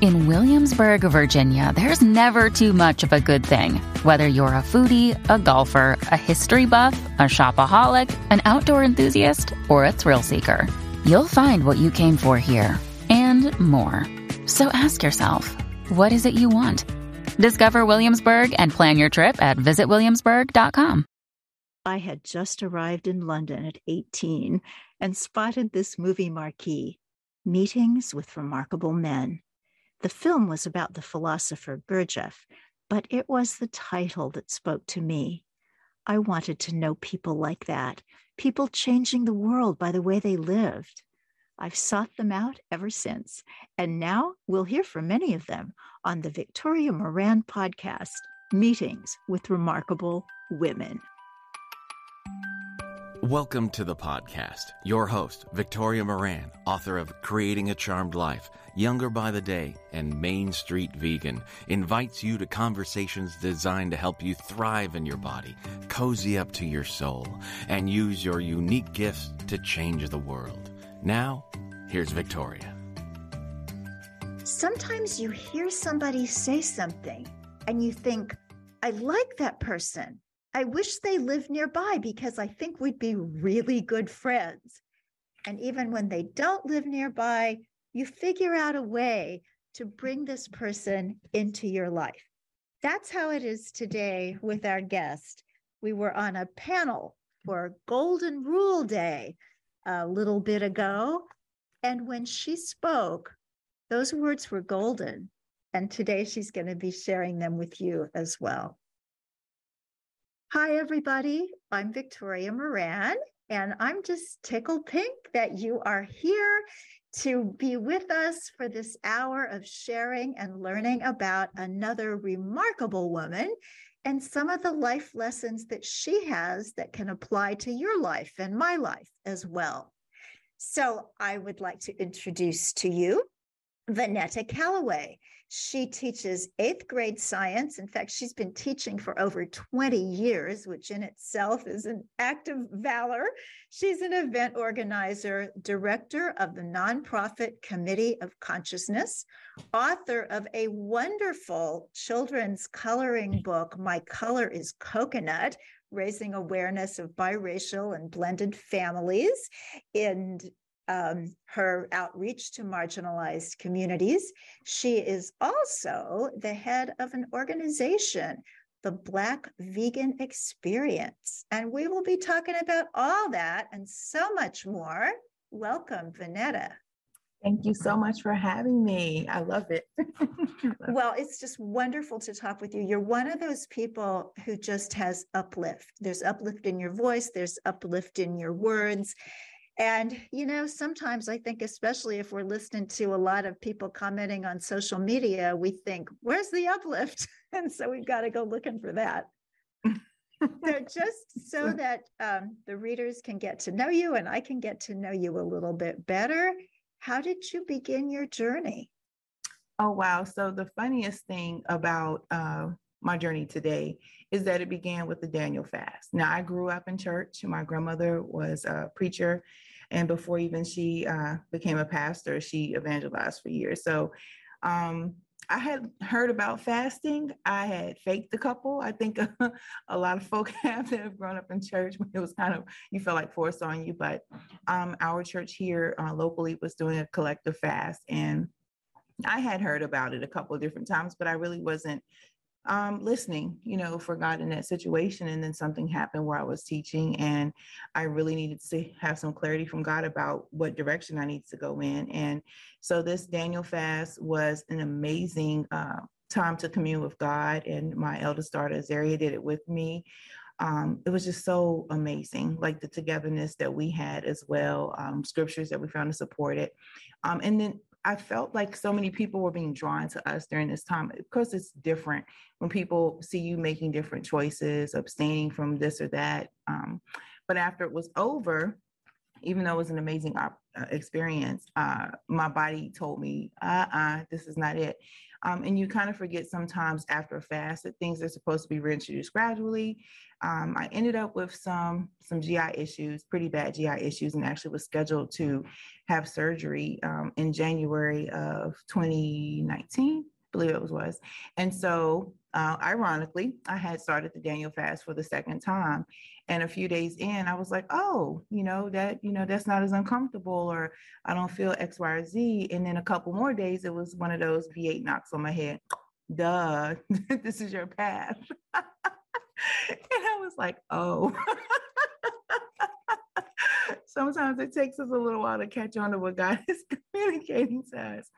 In Williamsburg, Virginia, there's never too much of a good thing. Whether you're a foodie, a golfer, a history buff, a shopaholic, an outdoor enthusiast, or a thrill seeker, you'll find what you came for here and more. So ask yourself, what is it you want? Discover Williamsburg and plan your trip at visitwilliamsburg.com. I had just arrived in London at 18 and spotted this movie marquee Meetings with Remarkable Men. The film was about the philosopher Gurdjieff, but it was the title that spoke to me. I wanted to know people like that, people changing the world by the way they lived. I've sought them out ever since, and now we'll hear from many of them on the Victoria Moran podcast, Meetings with Remarkable Women. Welcome to the podcast. Your host, Victoria Moran, author of Creating a Charmed Life, Younger by the Day, and Main Street Vegan, invites you to conversations designed to help you thrive in your body, cozy up to your soul, and use your unique gifts to change the world. Now, here's Victoria. Sometimes you hear somebody say something and you think, I like that person. I wish they lived nearby because I think we'd be really good friends. And even when they don't live nearby, you figure out a way to bring this person into your life. That's how it is today with our guest. We were on a panel for Golden Rule Day a little bit ago. And when she spoke, those words were golden. And today she's going to be sharing them with you as well. Hi, everybody. I'm Victoria Moran, and I'm just tickled pink that you are here to be with us for this hour of sharing and learning about another remarkable woman and some of the life lessons that she has that can apply to your life and my life as well. So, I would like to introduce to you Vonettia Calloway. She teaches eighth grade science. In fact, she's been teaching for over 20 years, which in itself is an act of valor. She's an event organizer, director of the nonprofit Committee of Consciousness, author of a wonderful children's coloring book, My Color is Coconut, raising awareness of biracial and blended families in um, her outreach to marginalized communities. She is also the head of an organization, the Black Vegan Experience. And we will be talking about all that and so much more. Welcome, Vonettia. Thank you so much for having me. I love it. well, it's just wonderful to talk with you. You're one of those people who just has uplift. There's uplift in your voice, there's uplift in your words. And, you know, sometimes I think, especially if we're listening to a lot of people commenting on social media, we think, where's the uplift? And so we've got to go looking for that. so, just so that um, the readers can get to know you and I can get to know you a little bit better, how did you begin your journey? Oh, wow. So, the funniest thing about uh, my journey today is that it began with the Daniel fast. Now, I grew up in church. My grandmother was a preacher and before even she uh, became a pastor, she evangelized for years. So um, I had heard about fasting. I had faked a couple. I think a, a, lot of folk have that have grown up in church. When it was kind of, you felt like forced on you. But um, our church here uh, locally was doing a collective fast. And I had heard about it a couple of different times, but I really wasn't um, listening, you know, for God in that situation. And then something happened where I was teaching and I really needed to have some clarity from God about what direction I needed to go in. And so this Daniel fast was an amazing uh, time to commune with God. And my eldest daughter, Azaria, did it with me. Um, it was just so amazing, like the togetherness that we had as well, um, scriptures that we found to support it. Um, and then I felt like so many people were being drawn to us during this time. Of course, it's different when people see you making different choices, abstaining from this or that. Um, but after it was over, even though it was an amazing uh, experience, uh, my body told me, uh uh, this is not it. Um, and you kind of forget sometimes after a fast that things are supposed to be reintroduced gradually. Um, I ended up with some some GI issues, pretty bad GI issues, and actually was scheduled to have surgery um, in January of 2019, I believe it was was. And so, uh, ironically, I had started the Daniel fast for the second time, and a few days in, I was like, oh, you know that you know that's not as uncomfortable, or I don't feel X, Y, or Z. And then a couple more days, it was one of those V8 knocks on my head. Duh, this is your path. and I was like, oh. Sometimes it takes us a little while to catch on to what God is communicating to us.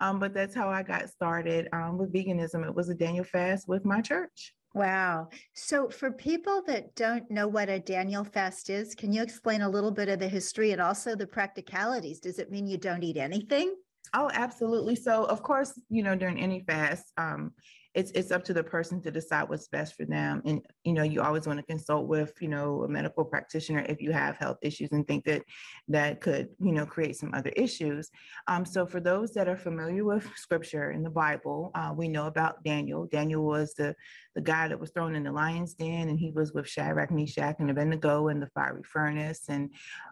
Um, but that's how I got started um, with veganism. It was a Daniel fast with my church. Wow. So, for people that don't know what a Daniel fast is, can you explain a little bit of the history and also the practicalities? Does it mean you don't eat anything? Oh, absolutely. So, of course, you know, during any fast, um, it's it's up to the person to decide what's best for them and you know you always want to consult with you know a medical practitioner if you have health issues and think that that could you know create some other issues. Um, so for those that are familiar with scripture in the bible uh, we know about daniel. Daniel was the the guy that was thrown in the lion's den and he was with shadrach meshach and abednego in the fiery furnace and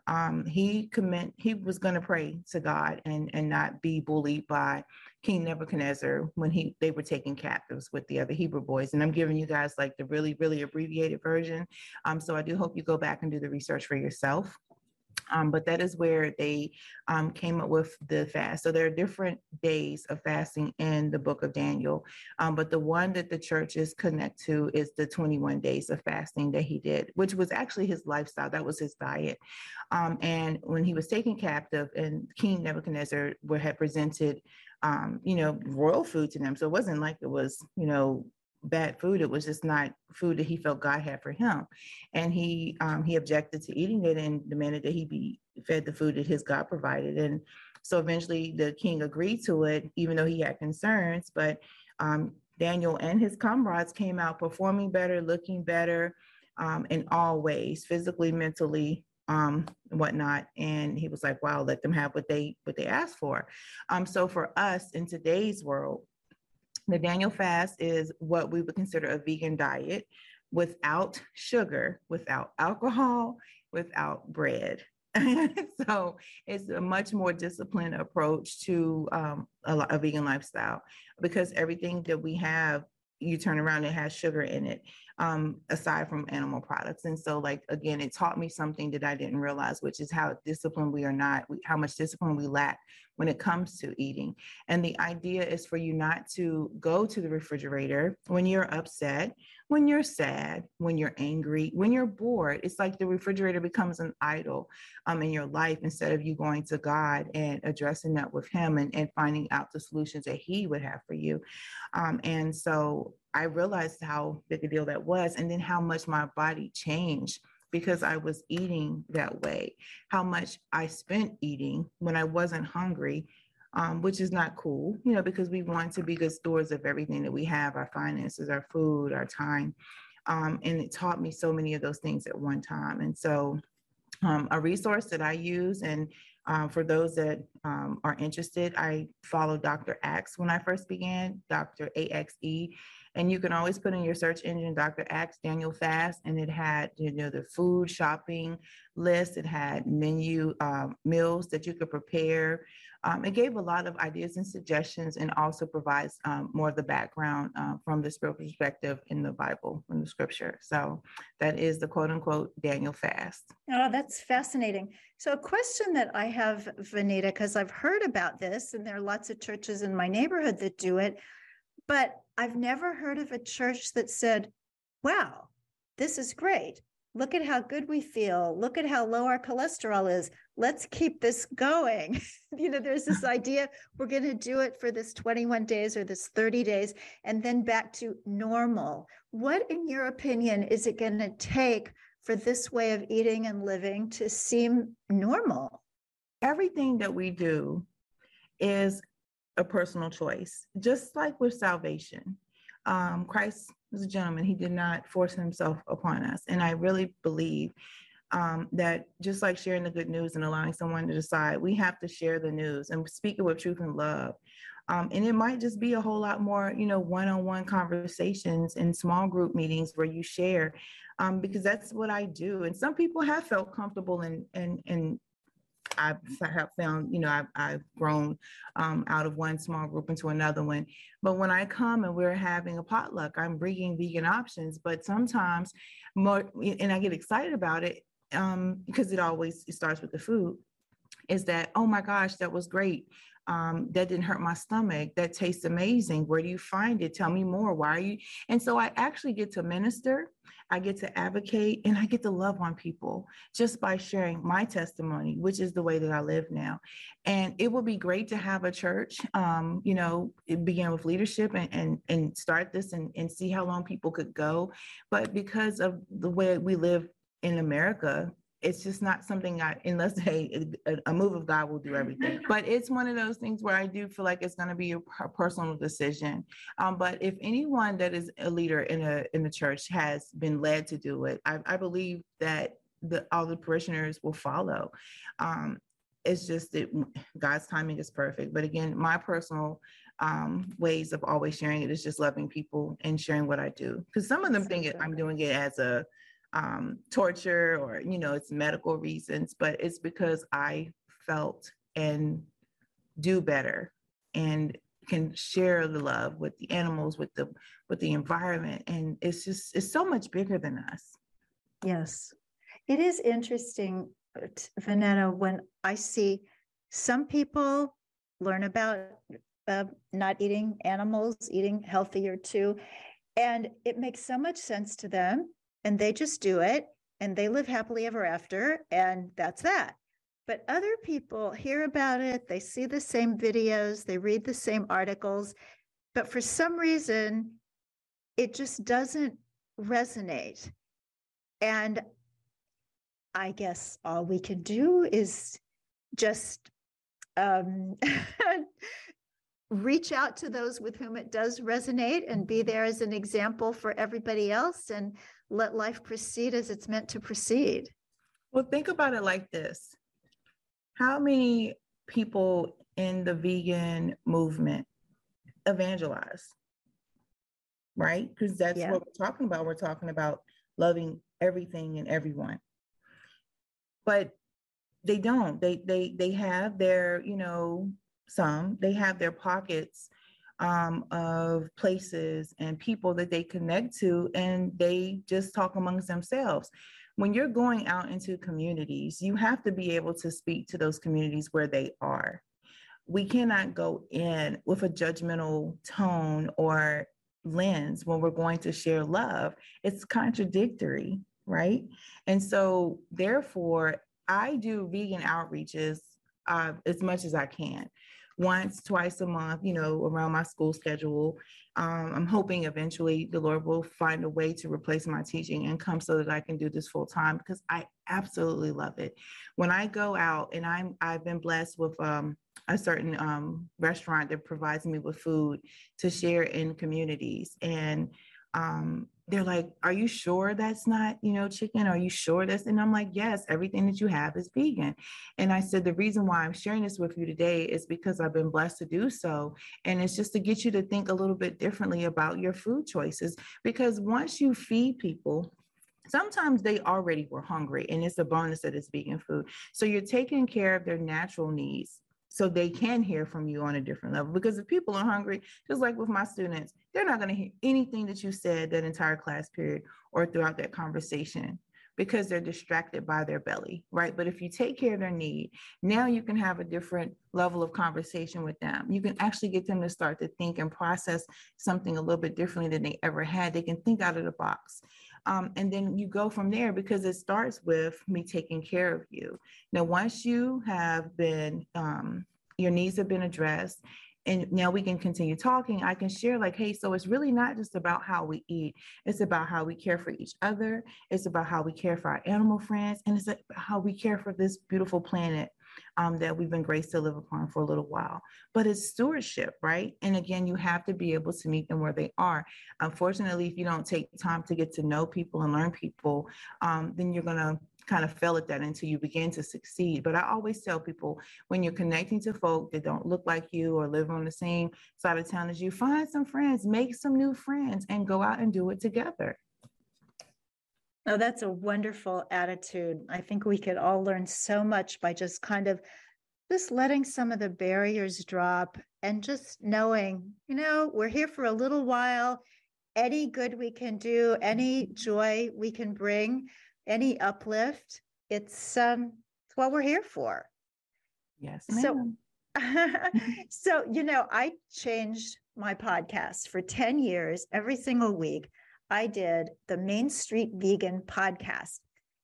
um, he commit he was going to pray to god and and not be bullied by King Nebuchadnezzar when he they were taken captives with the other Hebrew boys. And I'm giving you guys like the really, really abbreviated version. Um, so I do hope you go back and do the research for yourself. Um, but that is where they um, came up with the fast. So there are different days of fasting in the book of Daniel. Um, but the one that the churches connect to is the 21 days of fasting that he did, which was actually his lifestyle. That was his diet. Um, and when he was taken captive and King Nebuchadnezzar had presented um, you know, royal food to them. So it wasn't like it was, you know, bad food. It was just not food that he felt God had for him. And he um, he objected to eating it and demanded that he be fed the food that his God provided. And so eventually the king agreed to it, even though he had concerns. But um, Daniel and his comrades came out performing better, looking better um, in all ways, physically, mentally, um, whatnot. And he was like, wow, let them have what they what they asked for. Um, so for us in today's world, the Daniel fast is what we would consider a vegan diet without sugar, without alcohol, without bread. so it's a much more disciplined approach to um, a, a vegan lifestyle because everything that we have you turn around it has sugar in it um, aside from animal products. And so, like, again, it taught me something that I didn't realize, which is how disciplined we are not, how much discipline we lack when it comes to eating. And the idea is for you not to go to the refrigerator when you're upset, when you're sad, when you're angry, when you're bored. It's like the refrigerator becomes an idol um, in your life instead of you going to God and addressing that with Him and, and finding out the solutions that He would have for you. Um, and so I realized how big a deal that was, and then how much my body changed because I was eating that way, how much I spent eating when I wasn't hungry, um, which is not cool, you know, because we want to be good stewards of everything that we have our finances, our food, our time. Um, and it taught me so many of those things at one time. And so, um, a resource that I use, and um, for those that um, are interested, I followed Dr. Axe when I first began, Dr. AXE. And you can always put in your search engine Dr. Axe Daniel Fast, and it had you know the food shopping list. It had menu um, meals that you could prepare. Um, it gave a lot of ideas and suggestions, and also provides um, more of the background uh, from the spiritual perspective in the Bible, in the Scripture. So that is the quote unquote Daniel Fast. Oh, that's fascinating. So a question that I have, Vonettia, because I've heard about this, and there are lots of churches in my neighborhood that do it, but I've never heard of a church that said, wow, this is great. Look at how good we feel. Look at how low our cholesterol is. Let's keep this going. you know, there's this idea we're going to do it for this 21 days or this 30 days and then back to normal. What, in your opinion, is it going to take for this way of eating and living to seem normal? Everything that we do is a personal choice, just like with salvation. Um, Christ was a gentleman, he did not force himself upon us. And I really believe um, that just like sharing the good news and allowing someone to decide, we have to share the news and speak it with truth and love. Um, and it might just be a whole lot more, you know, one-on-one conversations and small group meetings where you share, um, because that's what I do. And some people have felt comfortable in in in I have found, you know, I've, I've grown um, out of one small group into another one. But when I come and we're having a potluck, I'm bringing vegan options. But sometimes more, and I get excited about it um, because it always it starts with the food. Is that oh my gosh, that was great. Um, that didn't hurt my stomach. That tastes amazing. Where do you find it? Tell me more. Why are you? And so I actually get to minister I get to advocate and I get to love on people just by sharing my testimony, which is the way that I live now. And it would be great to have a church, um, you know, begin with leadership and, and, and start this and, and see how long people could go. But because of the way we live in America, it's just not something I, unless hey, a, a, move of God will do everything. But it's one of those things where I do feel like it's going to be a, a, personal decision. Um, but if anyone that is a leader in a in the church has been led to do it, I, I believe that the all the parishioners will follow. Um, it's just that God's timing is perfect. But again, my personal um, ways of always sharing it is just loving people and sharing what I do. Because some of them think I'm doing it as a um, torture or, you know, it's medical reasons, but it's because I felt and do better and can share the love with the animals, with the with the environment. And it's just it's so much bigger than us. Yes. It is interesting, uh, Vonettia, when I see some people learn about uh, not eating animals, eating healthier too. And it makes so much sense to them and they just do it and they live happily ever after and that's that. But other people hear about it they see the same videos they read the same articles but for some reason it just doesn't resonate. And i guess all we can do is just um, reach out to those with whom it does resonate and be there as an example for everybody else and let life proceed as it's meant to proceed. Well, think about it like this How many people in the vegan movement evangelize? Right? Because that's yeah. what we're talking about. We're talking about loving everything and everyone. But they don't. They they they have their, you know, some, they have their pockets um, of places and people that they connect to, and they just talk amongst themselves. When you're going out into communities, you have to be able to speak to those communities where they are. We cannot go in with a judgmental tone or lens when we're going to share love. It's contradictory, right? And so, therefore, I do vegan outreaches uh, as much as I can once, twice a month, you know, around my school schedule. Um, I'm hoping eventually the Lord will find a way to replace my teaching income so that I can do this full time because I absolutely love it. When I go out and I'm I've been blessed with um, a certain um, restaurant that provides me with food to share in communities and um, they're like, Are you sure that's not, you know, chicken? Are you sure that's? And I'm like, Yes, everything that you have is vegan. And I said, The reason why I'm sharing this with you today is because I've been blessed to do so. And it's just to get you to think a little bit differently about your food choices. Because once you feed people, sometimes they already were hungry and it's a bonus that it's vegan food. So you're taking care of their natural needs so they can hear from you on a different level. Because if people are hungry, just like with my students, they're not going to hear anything that you said that entire class period or throughout that conversation. because they're distracted by their belly, right? But if you take care of their need, now you can have a different level of conversation with them. You can actually get them to start to think and process something a little bit differently than they ever had. They can think out of the box. Um, and then you go from there because it starts with me taking care of you. Now, once you have been, um, your needs have been addressed and now we can continue talking i can share like hey so it's really not just about how we eat it's about how we care for each other it's about how we care for our animal friends and it's about how we care for this beautiful planet um, that we've been graced to live upon for a little while but it's stewardship right and again you have to be able to meet them where they are unfortunately if you don't take time to get to know people and learn people um, then you're going to kind of fail at that until you begin to succeed. But I always tell people when you're connecting to folk that don't look like you or live on the same side of town as you, find some friends, make some new friends, and go out and do it together. Oh, that's a wonderful attitude. I think we could all learn so much by just kind of just letting some of the barriers drop and just knowing, you know, we're here for a little while. Any good we can do, any joy we can bring, any uplift, it's um it's what we're here for. Yes. So so you know, I changed my podcast for 10 years every single week. I did the Main Street Vegan podcast.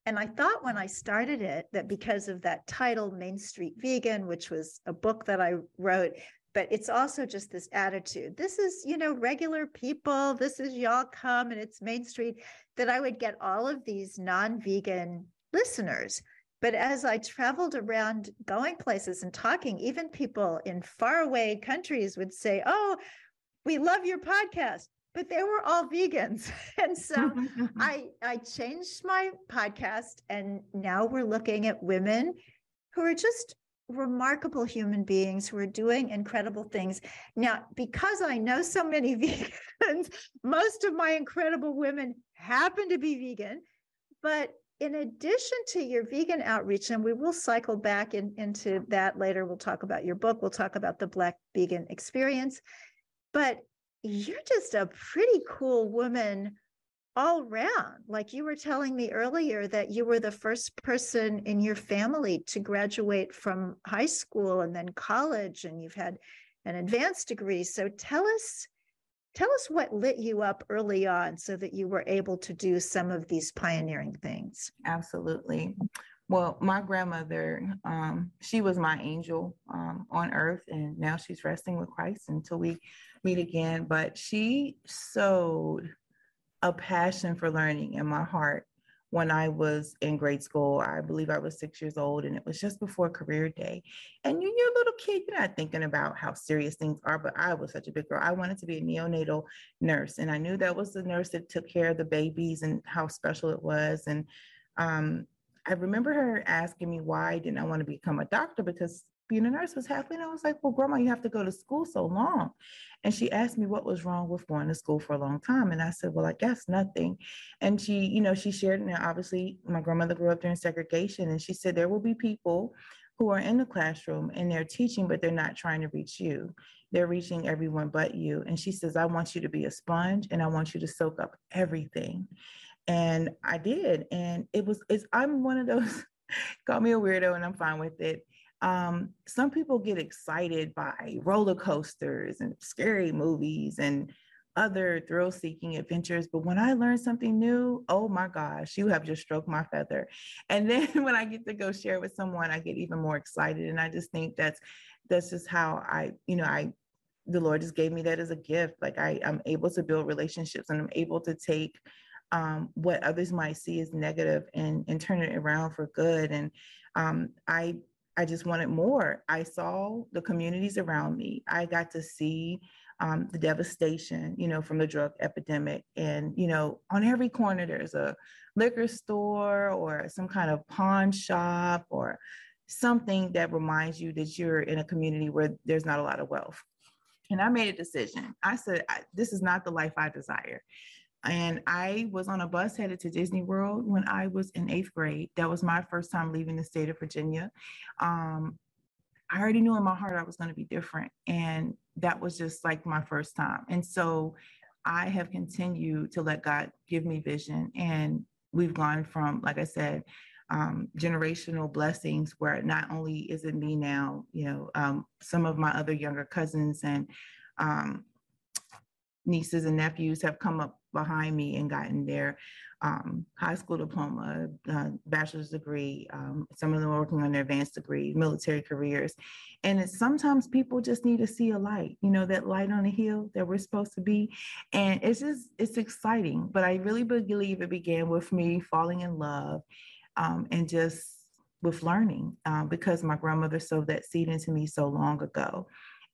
And I thought when I started it that because of that title, Main Street Vegan, which was a book that I wrote, but it's also just this attitude. This is, you know, regular people. This is y'all come and it's Main Street that I would get all of these non vegan listeners. But as I traveled around going places and talking, even people in faraway countries would say, Oh, we love your podcast. But they were all vegans. And so mm-hmm, I, I changed my podcast, and now we're looking at women who are just remarkable human beings who are doing incredible things. Now, because I know so many vegans, most of my incredible women happen to be vegan. But in addition to your vegan outreach, and we will cycle back in, into that later, we'll talk about your book, we'll talk about the Black Vegan Experience. But you're just a pretty cool woman all round. Like you were telling me earlier that you were the first person in your family to graduate from high school and then college, and you've had an advanced degree. So tell us. Tell us what lit you up early on so that you were able to do some of these pioneering things. Absolutely. Well, my grandmother, um, she was my angel um, on earth, and now she's resting with Christ until we meet again. But she sowed a passion for learning in my heart when I was in grade school. I believe I was six years old, and it was just before career day. And you, you're a little kid, you're not thinking about how serious things are, but I was such a big girl. I wanted to be a neonatal nurse, and I knew that was the nurse that took care of the babies and how special it was. And um, I remember her asking me why didn't I want to become a doctor because being a nurse was happening. I was like, well, grandma, you have to go to school so long. And she asked me what was wrong with going to school for a long time. And I said, well, I guess nothing. And she, you know, she shared, and obviously my grandmother grew up during segregation. And she said, there will be people who are in the classroom and they're teaching, but they're not trying to reach you. They're reaching everyone but you. And she says, I want you to be a sponge and I want you to soak up everything. And I did. And it was, it's, I'm one of those, call me a weirdo and I'm fine with it um, some people get excited by roller coasters and scary movies and other thrill seeking adventures. But when I learn something new, oh my gosh, you have just stroked my feather. And then when I get to go share with someone, I get even more excited. And I just think that's that's just how I, you know, I the Lord just gave me that as a gift. Like I, I'm able to build relationships and I'm able to take um, what others might see as negative and, and turn it around for good. And um, I I just wanted more. I saw the communities around me. I got to see um, the devastation, you know, from the drug epidemic. And, you know, on every corner, there's a liquor store or some kind of pawn shop or something that reminds you that you're in a community where there's not a lot of wealth. And I made a decision. I said, this is not the life I desire. And I was on a bus headed to Disney World when I was in eighth grade. That was my first time leaving the state of Virginia. Um, I already knew in my heart I was going to be different. And that was just like my first time. And so I have continued to let God give me vision. And we've gone from, like I said, um, generational blessings where not only is it me now, you know, um, some of my other younger cousins and um, nieces and nephews have come up behind me and gotten their um, high school diploma, uh, bachelor's degree. Um, some of them are working on their advanced degree, military careers. And it's sometimes people just need to see a light, you know, that light on the hill that we're supposed to be. And it's just, it's exciting. But I really believe it began with me falling in love um, and just with learning uh, because my grandmother sowed that seed into me so long ago.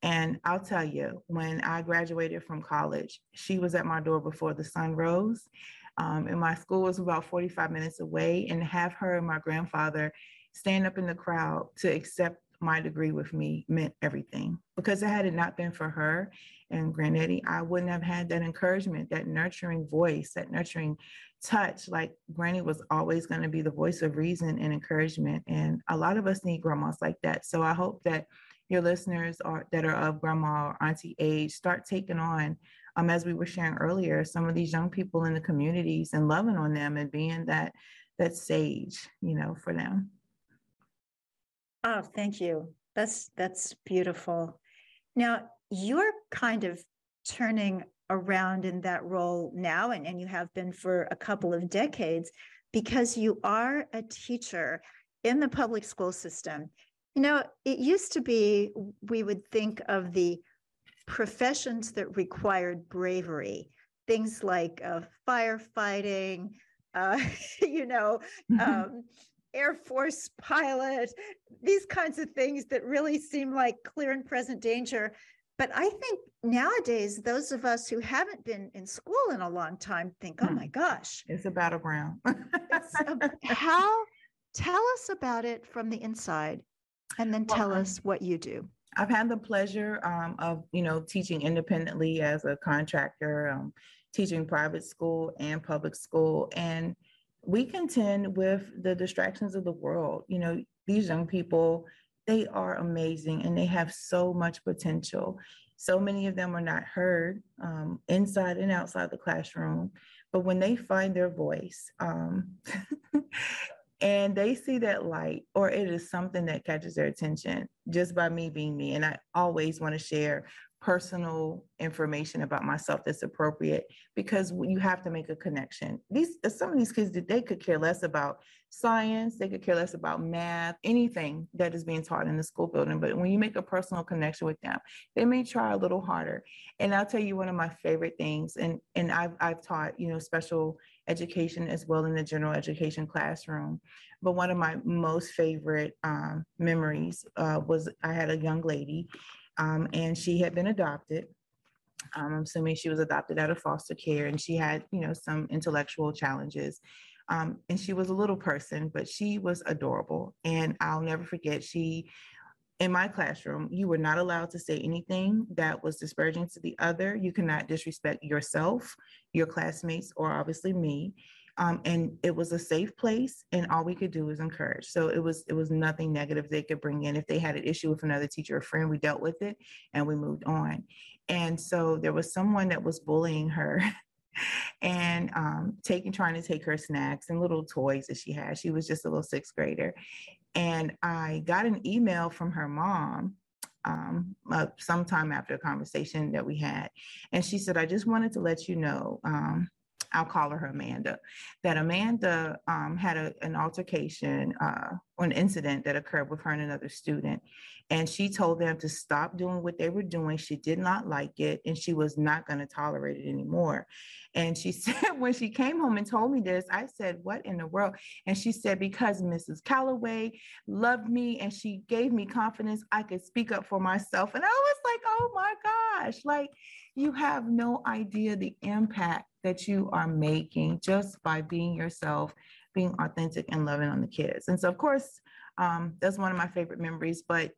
And I'll tell you, when I graduated from college, she was at my door before the sun rose. Um, and my school was about 45 minutes away. And have her and my grandfather stand up in the crowd to accept my degree with me meant everything. Because had it not been for her and Granddaddy, I wouldn't have had that encouragement, that nurturing voice, that nurturing touch. Like Granny was always going to be the voice of reason and encouragement. And a lot of us need grandmas like that. So I hope that your listeners are that are of grandma or auntie age start taking on um, as we were sharing earlier some of these young people in the communities and loving on them and being that that sage you know for them. Oh thank you. That's that's beautiful. Now you're kind of turning around in that role now and, and you have been for a couple of decades because you are a teacher in the public school system you know, it used to be we would think of the professions that required bravery, things like uh, firefighting, uh, you know, um, Air Force pilot, these kinds of things that really seem like clear and present danger. But I think nowadays, those of us who haven't been in school in a long time think, oh my gosh. It's a battleground. a, how, tell us about it from the inside and then tell us what you do. I've had the pleasure um, of, you know, teaching independently as a contractor, um, teaching private school and public school. And we contend with the distractions of the world. You know, these young people, they are amazing and they have so much potential. So many of them are not heard um, inside and outside the classroom. But when they find their voice, um, and they see that light or it is something that catches their attention just by me being me. And i always want to share personal information about myself that's appropriate because you have to make a connection. These uh, some of these kids they could care less about science they could care less about math anything that is being taught in the school building but when you make a personal connection with them they may try a little harder. And i'll tell you one of my favorite things and and i've, I've taught you know special education as well in the general education classroom. But one of my most favorite um, memories uh, was I had a young lady um, and she had been adopted. Um, I'm assuming she was adopted out of foster care and she had, you know, some intellectual challenges. Um, and she was a little person, but she was adorable. And I'll never forget, she in my classroom, you were not allowed to say anything that was disparaging to the other. You cannot disrespect yourself, your classmates, or obviously me. Um, and it was a safe place, and all we could do was encourage. So it was it was nothing negative they could bring in. If they had an issue with another teacher or friend, we dealt with it and we moved on. And so there was someone that was bullying her. and um, taking trying to take her snacks and little toys that she had. She was just a little sixth grader, and I got an email from her mom um, uh, sometime after a conversation that we had. And she said, I just wanted to let you know, um, I'll call her Amanda, that Amanda um, had a, an altercation uh, or an incident that occurred with her and another student. And she told them to stop doing what they were doing. She did not like it and she was not going to tolerate it anymore. And she said, when she came home and told me this, I said, What in the world? And she said, Because Mrs. Calloway loved me and she gave me confidence, I could speak up for myself. And I was like, Oh my gosh, like you have no idea the impact that you are making just by being yourself, being authentic and loving on the kids. And so, of course, um, that's one of my favorite memories. But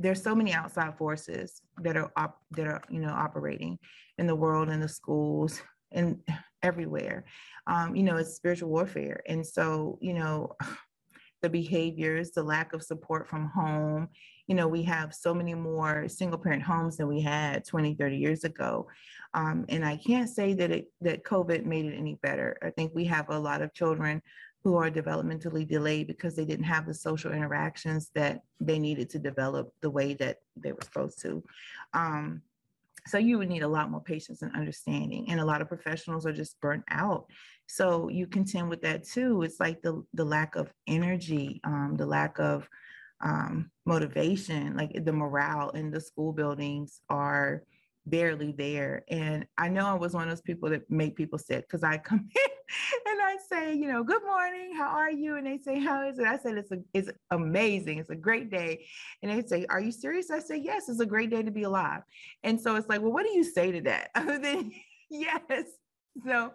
there's so many outside forces that are op- that are you know operating in the world in the schools and everywhere um, you know it's spiritual warfare and so you know the behaviors the lack of support from home you know, we have so many more single parent homes than we had 20, 30 years ago. Um, and I can't say that it, that COVID made it any better. I think we have a lot of children who are developmentally delayed because they didn't have the social interactions that they needed to develop the way that they were supposed to. Um, so you would need a lot more patience and understanding. And a lot of professionals are just burnt out. So you contend with that too. It's like the the lack of energy, um, the lack of um, motivation, like the morale in the school buildings are barely there. And I know I was one of those people that make people sick because I come in and I say, you know, good morning, how are you? And they say, how is it? I said, it's a, it's amazing. It's a great day. And they say, are you serious? I say, yes, it's a great day to be alive. And so it's like, well, what do you say to that other than yes? So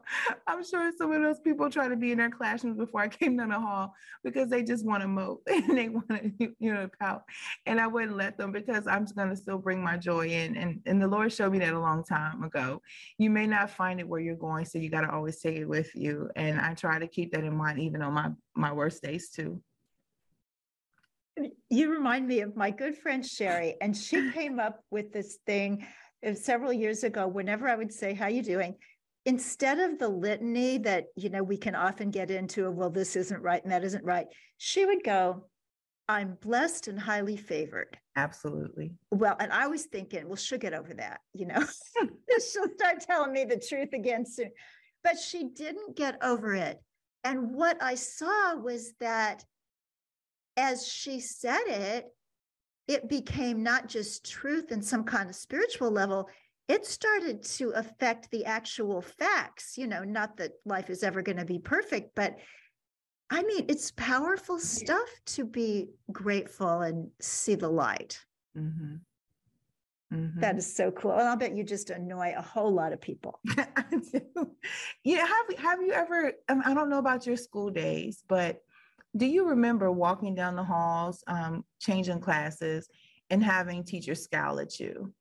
I'm sure some of those people try to be in their classrooms before I came down the hall because they just want to mope and they want to, you know, pout. And I wouldn't let them because I'm just going to still bring my joy in. And, and the Lord showed me that a long time ago. You may not find it where you're going, so you got to always take it with you. And I try to keep that in mind, even on my, my worst days too. You remind me of my good friend Sherry, and she came up with this thing uh, several years ago. Whenever I would say, How you doing? Instead of the litany that you know we can often get into well this isn't right and that isn't right she would go i'm blessed and highly favored. Absolutely. Well and i was thinking well she'll get over that you know? Hmm. She'll start telling me the truth again soon. But she didn't get over it. And what i saw was that as she said it it became not just truth in some kind of spiritual level it started to affect the actual facts. You know, not that life is ever going to be perfect, but I mean, it's powerful stuff to be grateful and see the light. Mm-hmm. Mm-hmm. That is so cool. And I'll bet you just annoy a whole lot of people. yeah. Have, have you ever, um, I don't know about your school days, but do you remember walking down the halls, um, changing classes, and having teachers scowl at you?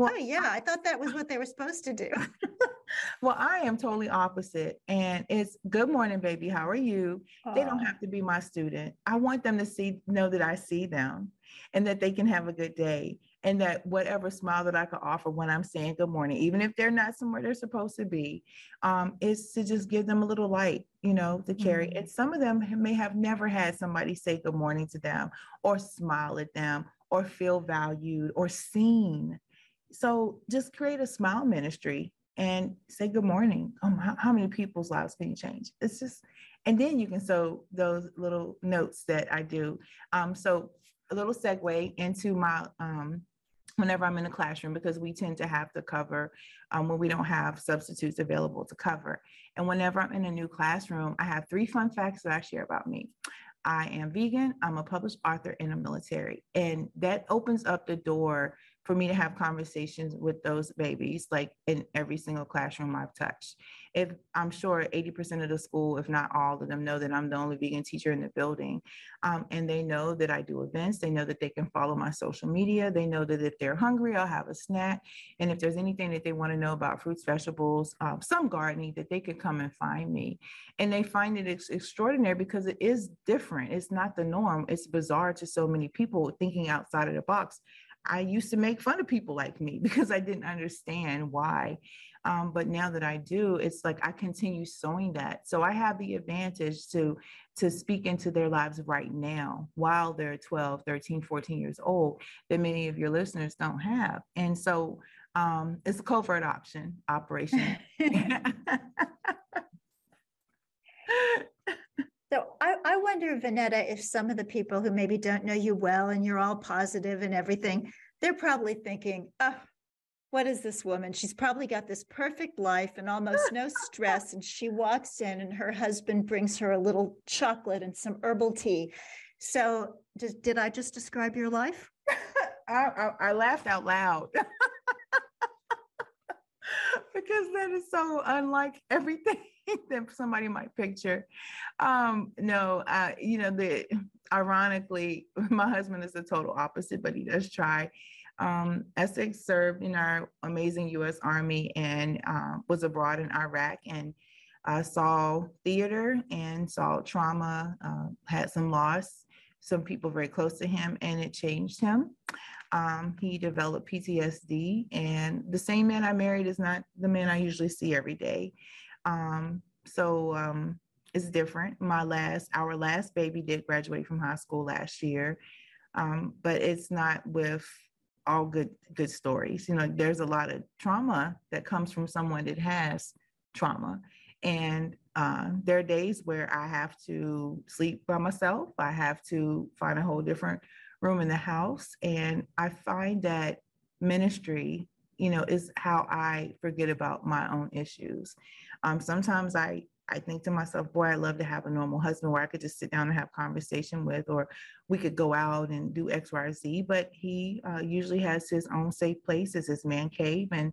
Well, oh, yeah, I thought that was what they were supposed to do. well, I am totally opposite. And it's good morning, baby. How are you? Aww. They don't have to be my student. I want them to see, know that I see them and that they can have a good day. And that whatever smile that I can offer when I'm saying good morning, even if they're not somewhere they're supposed to be, um, is to just give them a little light, you know, to carry. Mm-hmm. And some of them may have never had somebody say good morning to them or smile at them or feel valued or seen so just create a smile ministry and say good morning. Um, how, how, many people's lives can you change? It's just, and then you can sow those little notes that I do. Um, so a little segue into my um, whenever I'm in the classroom because we tend to have to cover um, when we don't have substitutes available to cover. And whenever I'm in a new classroom, I have three fun facts that I share about me. I am vegan, I'm a published author in the military, and that opens up the door for me to have conversations with those babies, like in every single classroom I've touched. If I'm sure 80% of the school, if not all of them, know that I'm the only vegan teacher in the building. Um, and they know that I do events. They know that they can follow my social media. They know that if they're hungry, I'll have a snack. And if there's anything that they want to know about fruits, vegetables, um, some gardening, that they can come and find me. And they find it ex- extraordinary because it is different. It's not the norm. It's bizarre to so many people thinking outside of the box I used to make fun of people like me because I didn't understand why. Um, but now that I do, it's like I continue sowing that. So I have the advantage to to speak into their lives right now while they're 12, 13, 14 years old that many of your listeners don't have. And so um, it's a covert option operation. So I, I wonder, Vonettia, if some of the people who maybe don't know you well and you're all positive and everything, they're probably thinking, oh, what is this woman? She's probably got this perfect life and almost no stress. And she walks in and her husband brings her a little chocolate and some herbal tea. So did, did I just describe your life? I, I, I laughed out loud. because that is so unlike everything that somebody might picture. Um, no, uh, you know, the ironically, my husband is the total opposite, but he does try. Um, Essex served in our amazing U.S. Army and uh, was abroad in Iraq and uh, saw theater and saw trauma, uh, had some loss, some people very close to him, and it changed him. Um, he developed PTSD, and the same man I married is not the man I usually see every day. Um, so um, it's different. My last, our last baby did graduate from high school last year, um, but it's not with all good good stories. You know, there's a lot of trauma that comes from someone that has trauma, and uh, there are days where I have to sleep by myself. I have to find a whole different room in the house, and I find that ministry, you know, is how I forget about my own issues. Um, sometimes I I think to myself, boy, I'd love to have a normal husband where I could just sit down and have conversation with, or we could go out and do X, Y, or Z. But he uh, usually has his own safe place, as his man cave, and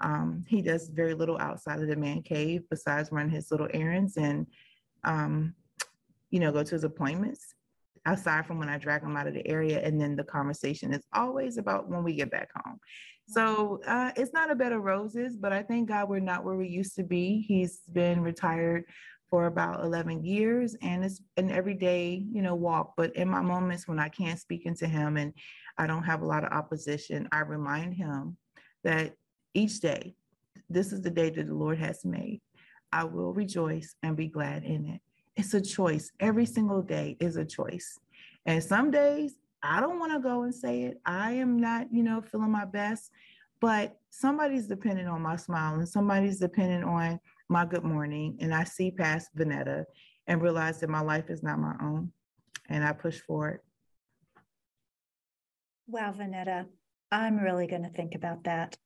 um, he does very little outside of the man cave besides run his little errands and, um, you know, go to his appointments. Aside from when I drag him out of the area, and then the conversation is always about when we get back home. So uh, it's not a bed of roses, but I thank God we're not where we used to be. He's been retired for about 11 years and it's an everyday, you know, walk. But in my moments when I can't speak into him and I don't have a lot of opposition, I remind him that each day, this is the day that the Lord has made. I will rejoice and be glad in it. It's a choice. Every single day is a choice. And some days I don't want to go and say it. I am not, you know, feeling my best, but somebody's dependent on my smile and somebody's dependent on my good morning. And I see past Vonettia and realize that my life is not my own. And I push forward. Wow, Vonettia, I'm really going to think about that.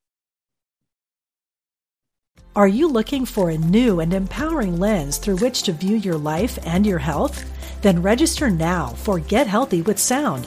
Are you looking for a new and empowering lens through which to view your life and your health? Then register now for Get Healthy with Sound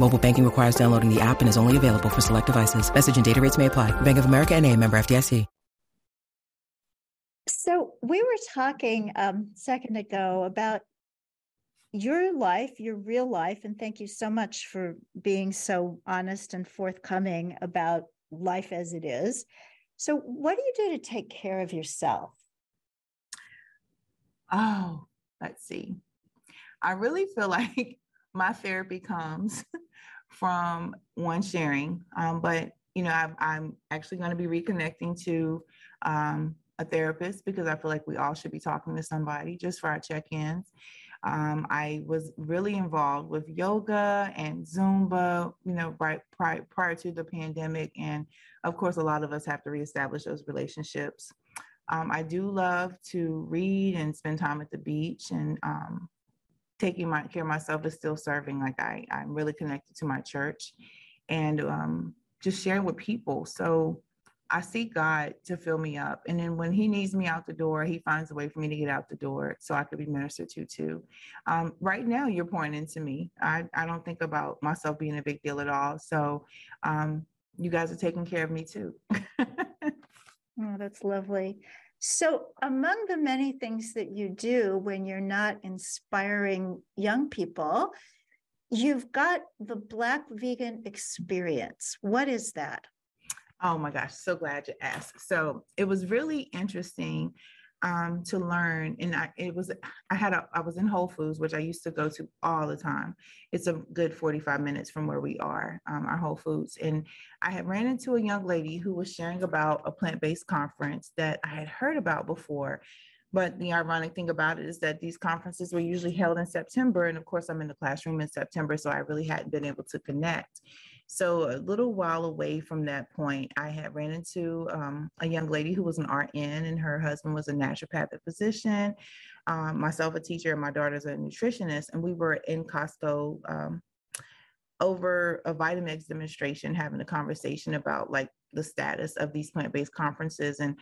Mobile banking requires downloading the app and is only available for select devices. Message and data rates may apply. Bank of America and a member FDIC. So we were talking um, a second ago about your life, your real life, and thank you so much for being so honest and forthcoming about life as it is. So, what do you do to take care of yourself? Oh, let's see. I really feel like my therapy comes from one sharing, um, but you know, I, am actually going to be reconnecting to um, a therapist because I feel like we all should be talking to somebody just for our check-ins. Um, I was really involved with yoga and Zumba, you know, right prior, prior to the pandemic, and of course, a lot of us have to reestablish those relationships. Um, I do love to read and spend time at the beach and um, taking my, care of myself is still serving. Like I, I'm really connected to my church and um, just sharing with people. So I seek God to fill me up. And then when he needs me out the door, he finds a way for me to get out the door so I could be ministered to too. Um, right now, you're pouring into me. I, I don't think about myself being a big deal at all. So um, you guys are taking care of me too. oh, that's lovely. So, among the many things that you do when you're not inspiring young people, you've got the Black Vegan Experience. What is that? Oh my gosh, so glad you asked. So, it was really interesting um, to learn. And I, it was, I had a, I was in Whole Foods, which I used to go to all the time. It's a good 45 minutes from where we are, um, our Whole Foods. And I had ran into a young lady who was sharing about a plant-based conference that I had heard about before, but the ironic thing about it is that these conferences were usually held in September. And of course, I'm in the classroom in September, so I really hadn't been able to connect. So, a little while away from that point, I had ran into um, a young lady who was an RN, and her husband was a naturopathic physician, um, myself, a teacher, and my daughter's a nutritionist. And we were in Costco um, over a Vitamix demonstration, having a conversation about like the status of these plant based conferences and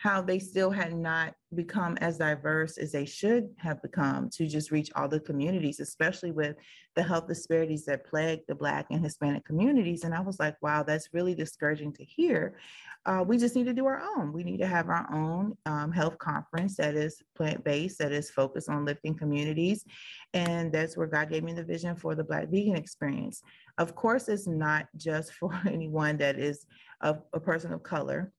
how they still had not become as diverse as they should have become to just reach all the communities, especially with the health disparities that plague the Black and Hispanic communities. And I was like, wow, that's really discouraging to hear. Uh, we just need to do our own. We need to have our own um, health conference that is plant based, that is focused on lifting communities. And that's where God gave me the vision for the Black vegan experience. Of course, it's not just for anyone that is a, a person of color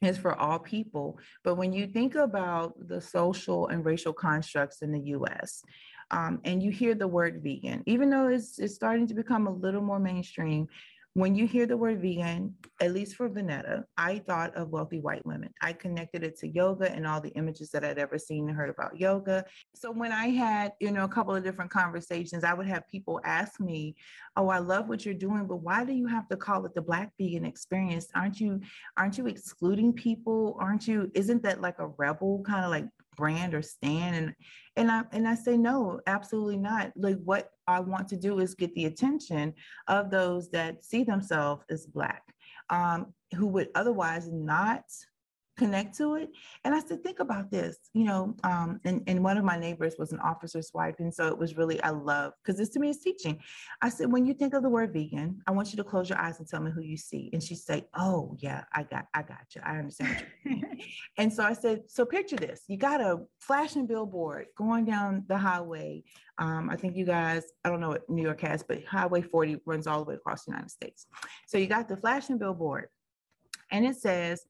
is for all people. But when you think about the social and racial constructs in the US, um, and you hear the word vegan, even though it's, it's starting to become a little more mainstream, when you hear the word vegan, at least for Vonettia, I thought of wealthy white women. I connected it to yoga and all the images that I'd ever seen and heard about yoga. So when I had, you know, a couple of different conversations, I would have people ask me, "Oh, I love what you're doing, but why do you have to call it the Black vegan experience? Aren't you aren't you excluding people? Aren't you isn't that like a rebel kind of like brand or stand and and I and I say no, absolutely not. Like what I want to do is get the attention of those that see themselves as black, um, who would otherwise not connect to it. And I said, think about this, you know, um, and, and one of my neighbors was an officer's wife. And so it was really, I love, because this to me is teaching. I said, when you think of the word vegan, I want you to close your eyes and tell me who you see. And she said, oh yeah, I got, I got you. I understand and so I said, so picture this, you got a flashing billboard going down the highway. Um, I think you guys, I don't know what New York has, but Highway 40 runs all the way across the United States. So you got the flashing billboard and it says,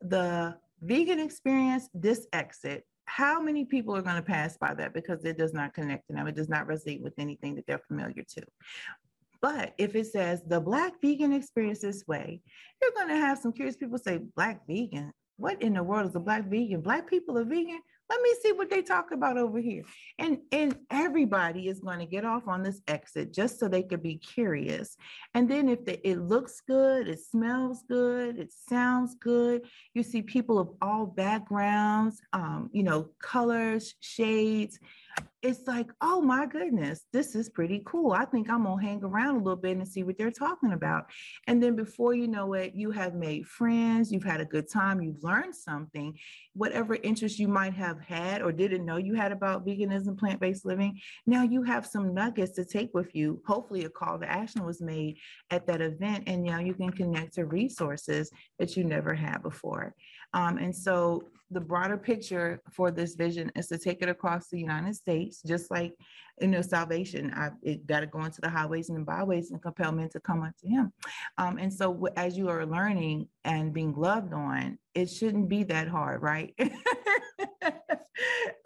the vegan experience, this exit, how many people are going to pass by that because it does not connect to them? It does not resonate with anything that they're familiar to. But if it says the Black vegan experience this way, you're going to have some curious people say, Black vegan? What in the world is a Black vegan? Black people are vegan? Let me see what they talk about over here. And and everybody is going to get off on this exit just so they could be curious. And then if the, it looks good it smells good it sounds good you see people of all backgrounds um, you know colors shades it's like, oh my goodness, this is pretty cool. I think I'm gonna hang around a little bit and see what they're talking about. And then before you know it, you have made friends, you've had a good time, you've learned something, whatever interest you might have had or didn't know you had about veganism, plant based living. Now you have some nuggets to take with you. Hopefully, a call to action was made at that event, and now you can connect to resources that you never had before. Um, and so the broader picture for this vision is to take it across the United States, just like you know salvation. I it got to go into the highways and the byways and compel men to come unto Him. Um, and so as you are learning and being loved on, it shouldn't be that hard, right?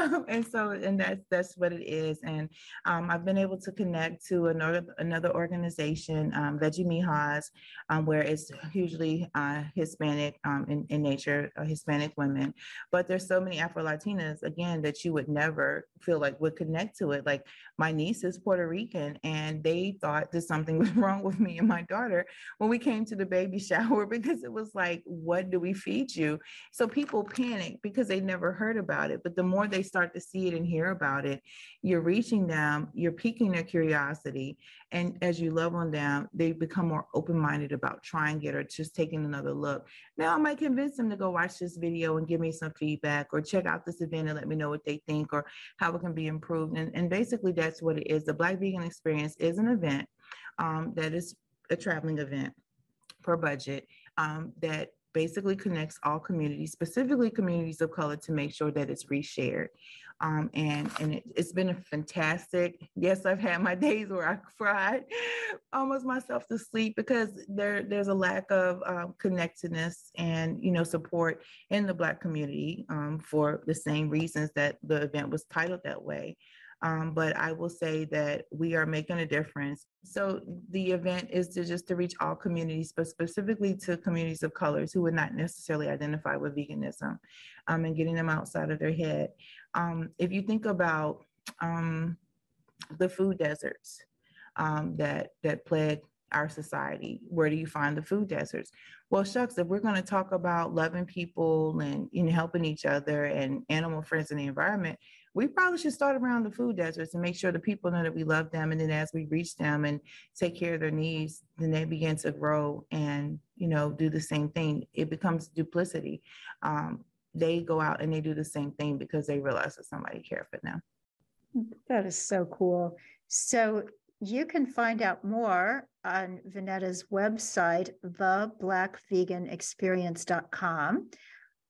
and so and that's that's what it is. And um, i've been able to connect to another another organization um, veggie mijas um, where it's hugely uh, hispanic um, in, in nature uh, hispanic women. But there's so many afro latinas again that you would never feel like would connect to it. Like my niece is puerto rican and they thought that something was wrong with me and my daughter when we came to the baby shower because it was like what do we feed you? So people panic because they never heard about it. But the more they start to see it and hear about it, you're reaching them, you're piquing their curiosity. And as you love on them, they become more open minded about trying it or just taking another look. Now, I might convince them to go watch this video and give me some feedback or check out this event and let me know what they think or how it can be improved. And, and basically, that's what it is. The Black Vegan Experience is an event um, that is a traveling event per budget um, that basically connects all communities, specifically communities of color, to make sure that it's reshared. Um, and and it, has been a fantastic. Yes, I've had my days where I cried almost myself to sleep because there there's a lack of um, connectedness and you know support in the Black community um, for the same reasons that the event was titled that way. Um, but I will say that we are making a difference. So the event is to just to reach all communities, but specifically to communities of colors who would not necessarily identify with veganism, um, and getting them outside of their head. Um, if you think about um, the food deserts um, that that plague our society, where do you find the food deserts? Well, shucks, if we're going to talk about loving people and you know helping each other and animal friends in the environment, we probably should start around the food deserts and make sure the people know that we love them. And then as we reach them and take care of their needs, then they begin to grow and, you know, do the same thing. It becomes duplicity. Um, they go out and they do the same thing because they realize that somebody cares for them. That is so cool. So you can find out more on Vonettia's website, theblackveganexperience.com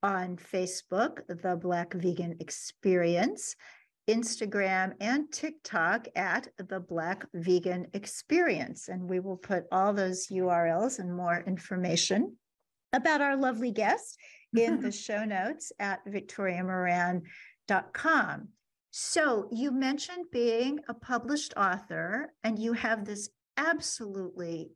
on Facebook, The Black Vegan Experience, Instagram, and TikTok at The Black Vegan Experience. And we will put all those URLs and more information about our lovely guest in the show notes at victoriamoran.com. So you mentioned being a published author, and you have this absolutely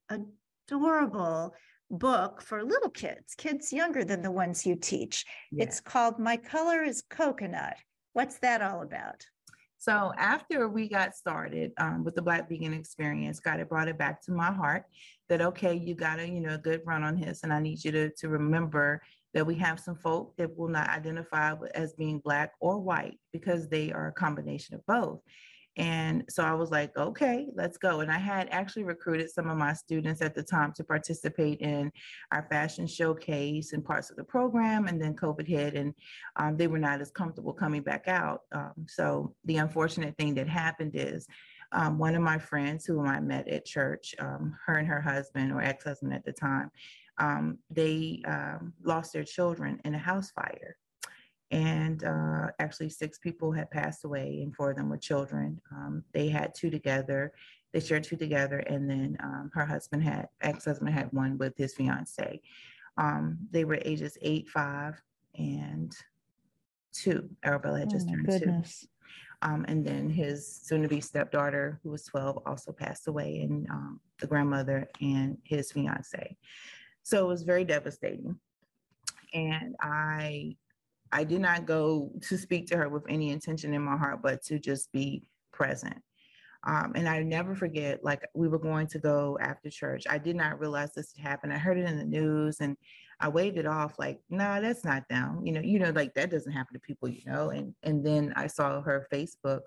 adorable book for little kids, kids younger than the ones you teach. Yeah. It's called My Color is Coconut. What's that all about? So after we got started um, with the Black Vegan Experience, God had brought it back to my heart that okay, you got a you know a good run on this, and I need you to to remember that we have some folk that will not identify as being black or white because they are a combination of both. And so I was like, okay, let's go. And I had actually recruited some of my students at the time to participate in our fashion showcase and parts of the program. And then COVID hit and um, they were not as comfortable coming back out. Um, so the unfortunate thing that happened is um, one of my friends who I met at church, um, her and her husband or ex husband at the time, um, they um, lost their children in a house fire and uh, actually six people had passed away and four of them were children. Um, they had two together they shared two together and then um, her husband had ex-husband had one with his fiance. Um, they were ages eight five and two. Arabella had just oh turned goodness. two um, and then his soon-to-be stepdaughter who was 12 also passed away and um, the grandmother and his fiance. So it was very devastating. And i I did not go to speak to her with any intention in my heart, but to just be present. Um, and I never forget, like we were going to go after church. I did not realize this had happened. I heard it in the news and I waved it off like, nah, that's not them. You know, you know, like that doesn't happen to people, you know. And and then I saw her Facebook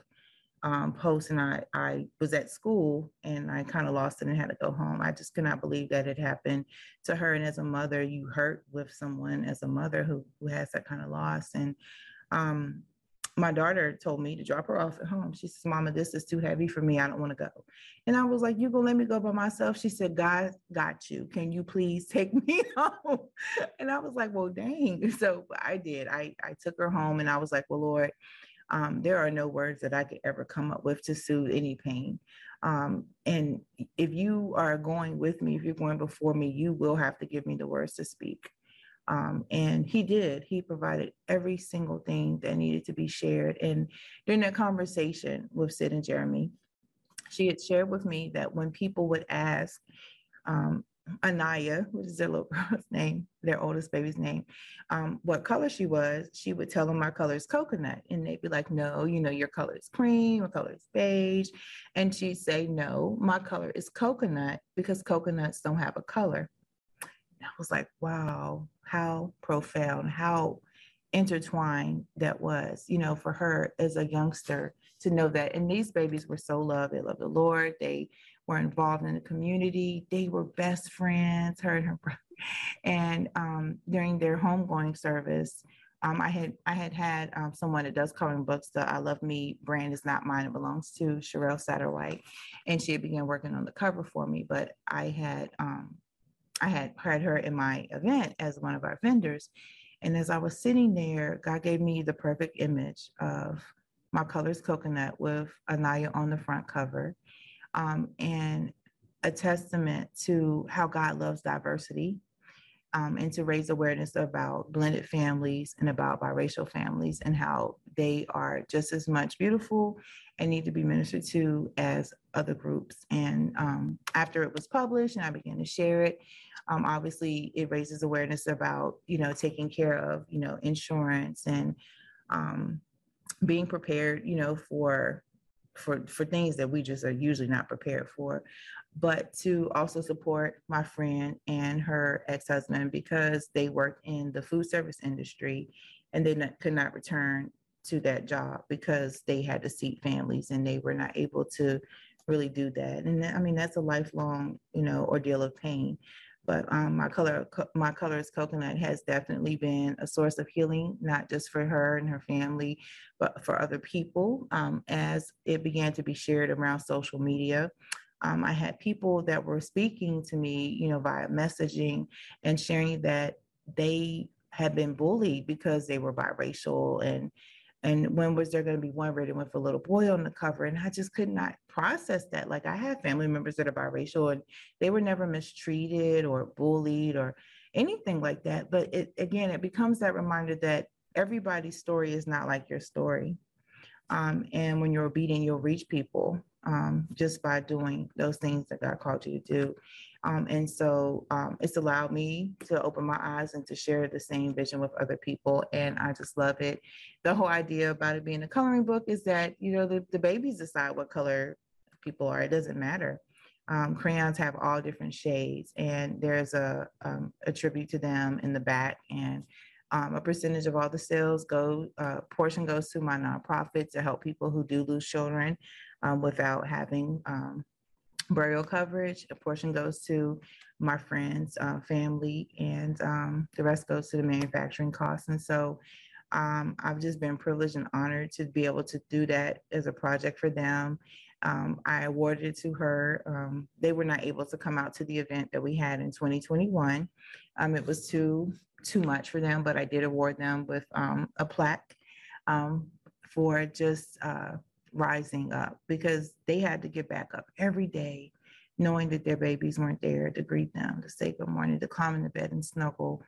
um, post and I, I was at school and I kind of lost it and had to go home. I just could not believe that it happened to her. And as a mother, you hurt with someone as a mother who, who has that kind of loss. And um, my daughter told me to drop her off at home. She says, Mama, this is too heavy for me. I don't want to go. And I was like, You gonna let me go by myself? She said, God got you. Can you please take me home? And I was like, Well, dang. So I did. I, I took her home and I was like, Well, Lord, um, there are no words that I could ever come up with to soothe any pain. Um, and if you are going with me, if you're going before me, you will have to give me the words to speak. Um, and he did. He provided every single thing that needed to be shared. And during that conversation with Sid and Jeremy, she had shared with me that when people would ask, um, Aniyah, which is their little girl's name, their oldest baby's name, um, what color she was, she would tell them my color is coconut. And they'd be like, no, you know, your color is cream, your color is beige. And she'd say, no, my color is coconut because coconuts don't have a color. And I was like, wow, how profound, how intertwined that was, you know, for her as a youngster to know that. And these babies were so loved. They loved the Lord. They were involved in the community. They were best friends, her and her brother. And um, during their homegoing service, um, I had I had had um, someone that does coloring books. The I Love Me brand is not mine; it belongs to Sherelle Satterwhite, and she began working on the cover for me. But I had um, I had had her in my event as one of our vendors, and as I was sitting there, God gave me the perfect image of my colors coconut with Aniyah on the front cover, um, and a testament to how God loves diversity um, and to raise awareness about blended families and about biracial families and how they are just as much beautiful and need to be ministered to as other groups. And um, after it was published and I began to share it, um, obviously it raises awareness about, you know, taking care of, you know, insurance and um, being prepared, you know, for for for things that we just are usually not prepared for. But to also support my friend and her ex-husband because they worked in the food service industry and they not, could not return to that job because they had to seat families and they were not able to really do that. And i mean that's a lifelong you know ordeal of pain but um, my color my color is coconut has definitely been a source of healing not just for her and her family but for other people um, as it began to be shared around social media. Um, i had people that were speaking to me you know via messaging and sharing that they had been bullied because they were biracial and and when was there going to be one written with a little boy on the cover? And i just could not process that. Like i have family members that are biracial and they were never mistreated or bullied or anything like that. But it again it becomes that reminder that everybody's story is not like your story. Um, and when you're obedient you'll reach people um, just by doing those things that god called you to do um, and so um, it's allowed me to open my eyes and to share the same vision with other people. And I just love it. The whole idea about it being a coloring book is that, you know, the, the babies decide what color people are. It doesn't matter. Um, crayons have all different shades, and there's a, um, a tribute to them in the back. And um, a percentage of all the sales go, uh, portion goes to my nonprofit to help people who do lose children um, without having um, burial coverage. A portion goes to my friends, uh, family, and um, the rest goes to the manufacturing costs. And so um, I've just been privileged and honored to be able to do that as a project for them. Um, I awarded it to her. Um, they were not able to come out to the event that we had in 2021. Um, it was too too much for them, but I did award them with um, a plaque for just uh, rising up because they had to get back up every day knowing that their babies weren't there to greet them, to say good morning, to climb in the bed and snuggle.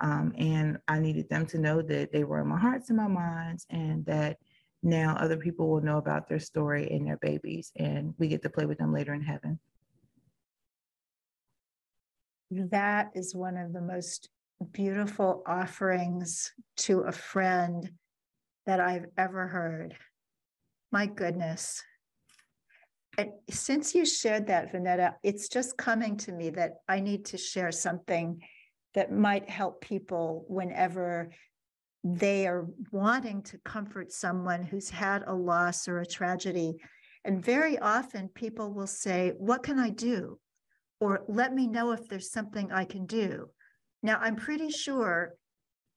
Um, and I needed them to know that they were in my hearts and my minds, and that now other people will know about their story and their babies, and we get to play with them later in heaven. That is one of the most beautiful offerings to a friend that I've ever heard. My goodness. And since you shared that, Vonettia, it's just coming to me that I need to share something that might help people whenever they are wanting to comfort someone who's had a loss or a tragedy. And very often people will say, What can I do? Or let me know if there's something I can do. Now, I'm pretty sure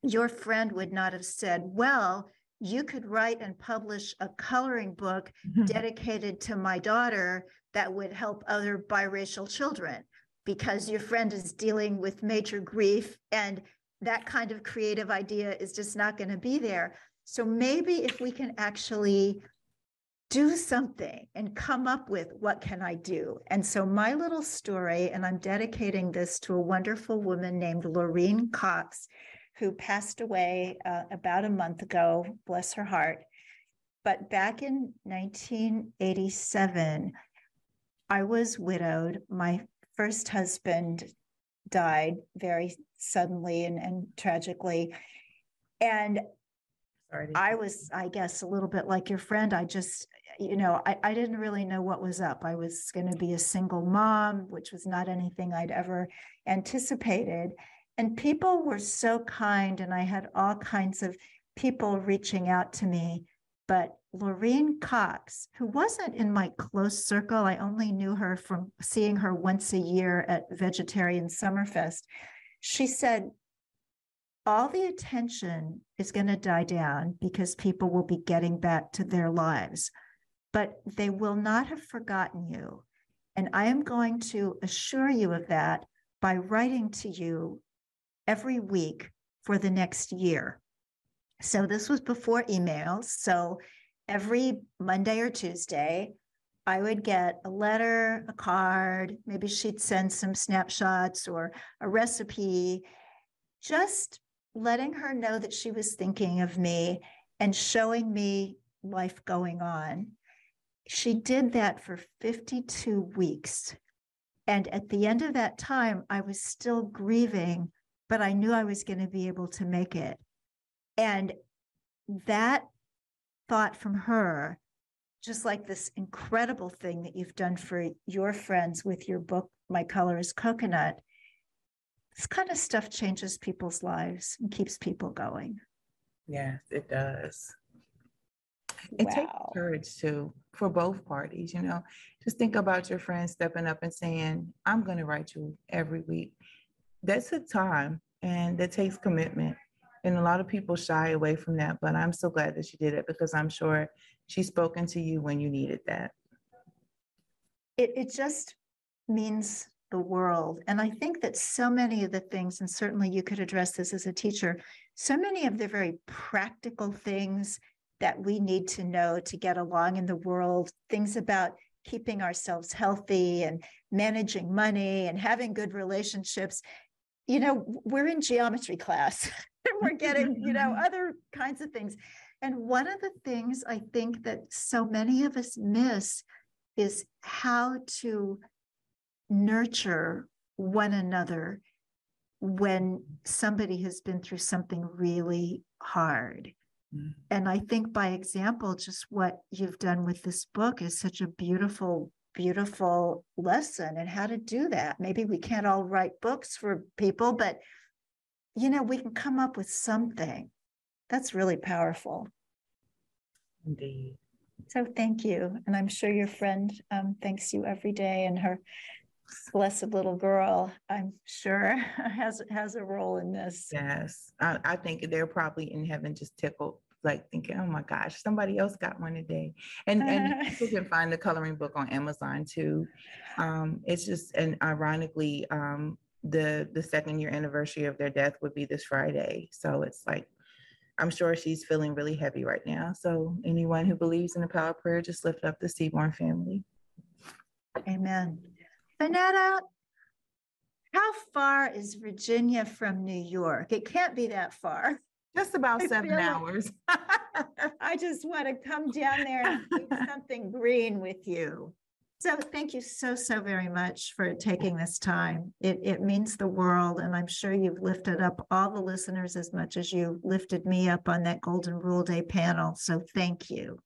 your friend would not have said, Well, you could write and publish a coloring book mm-hmm. dedicated to my daughter that would help other biracial children because your friend is dealing with major grief and that kind of creative idea is just not going to be there. So maybe if we can actually do something and come up with what can I do? And so my little story, and I'm dedicating this to a wonderful woman named Laureen Cox, who passed away uh, about a month ago, bless her heart. But back in 1987, I was widowed. My first husband died very suddenly and, and tragically. And Sorry. I was, I guess, a little bit like your friend. I just, you know, I, I didn't really know what was up. I was going to be a single mom, which was not anything I'd ever anticipated. And people were so kind, and I had all kinds of people reaching out to me. But Lorraine Cox, who wasn't in my close circle, I only knew her from seeing her once a year at Vegetarian Summerfest. She said, all the attention is going to die down because people will be getting back to their lives, but they will not have forgotten you. And I am going to assure you of that by writing to you every week for the next year. So this was before emails. So every Monday or Tuesday, I would get a letter, a card, maybe she'd send some snapshots or a recipe. just letting her know that she was thinking of me and showing me life going on. She did that for 52 weeks. And at the end of that time, I was still grieving, but I knew I was going to be able to make it. And that thought from her, just like this incredible thing that you've done for your friends with your book, My Color is Coconut, this kind of stuff changes people's lives and keeps people going. Yes, it does. It wow. takes courage too for both parties, you know. Just think about your friends stepping up and saying, I'm going to write you every week. That's a time and that takes commitment. And a lot of people shy away from that, but I'm so glad that she did it because I'm sure she's spoken to you when you needed that. It, it just means the world. And I think that so many of the things, and certainly you could address this as a teacher, so many of the very practical things that we need to know to get along in the world, things about keeping ourselves healthy and managing money and having good relationships. You know, we're in geometry class and we're getting, you know, other kinds of things. And one of the things I think that so many of us miss is how to nurture one another when somebody has been through something really hard. Mm. And I think by example, just what you've done with this book is such a beautiful, beautiful lesson and how to do that. Maybe we can't all write books for people, but you know, we can come up with something. That's really powerful. Indeed. So thank you. And I'm sure your friend um, thanks you every day and her blessed little girl, I'm sure, has has a role in this. Yes, I, I think they're probably in heaven just tickled, like thinking, "Oh my gosh, somebody else got one today." And and people can find the coloring book on Amazon too. Um, it's just and ironically, um, the the second year anniversary of their death would be this Friday, so it's like. I'm sure she's feeling really heavy right now. So, anyone who believes in the power of prayer, just lift up the Seaborn family. Amen. Vonettia, how far is Virginia from New York? It can't be that far. Just about I seven hours. I just want to come down there and eat something green with you. So thank you so, so very much for taking this time. It, it means the world. And I'm sure you've lifted up all the listeners as much as you lifted me up on that Golden Rule Day panel. So thank you.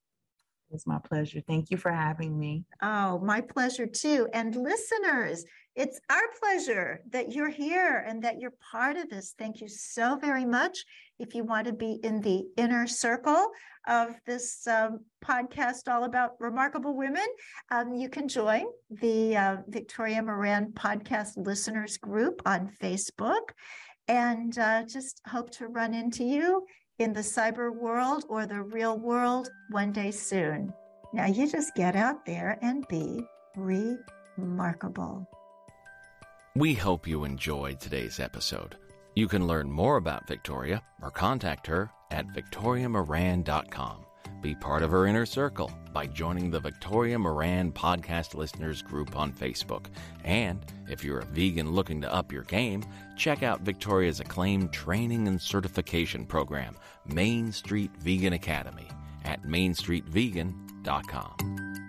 It's my pleasure. Thank you for having me. Oh, my pleasure too. And listeners, it's our pleasure that you're here and that you're part of this. Thank you so very much. If you want to be in the inner circle of this um, podcast all about remarkable women, um, you can join the uh, Victoria Moran Podcast Listeners Group on Facebook. And uh, just hope to run into you in the cyber world or the real world one day soon. Now you just get out there and be remarkable. We hope you enjoyed today's episode. You can learn more about Victoria or contact her at victoriamoran.com. Be part of her inner circle by joining the Victoria Moran Podcast Listeners group on Facebook. And if you're a vegan looking to up your game, check out Victoria's acclaimed training and certification program, Main Street Vegan Academy, at mainstreetvegan.com.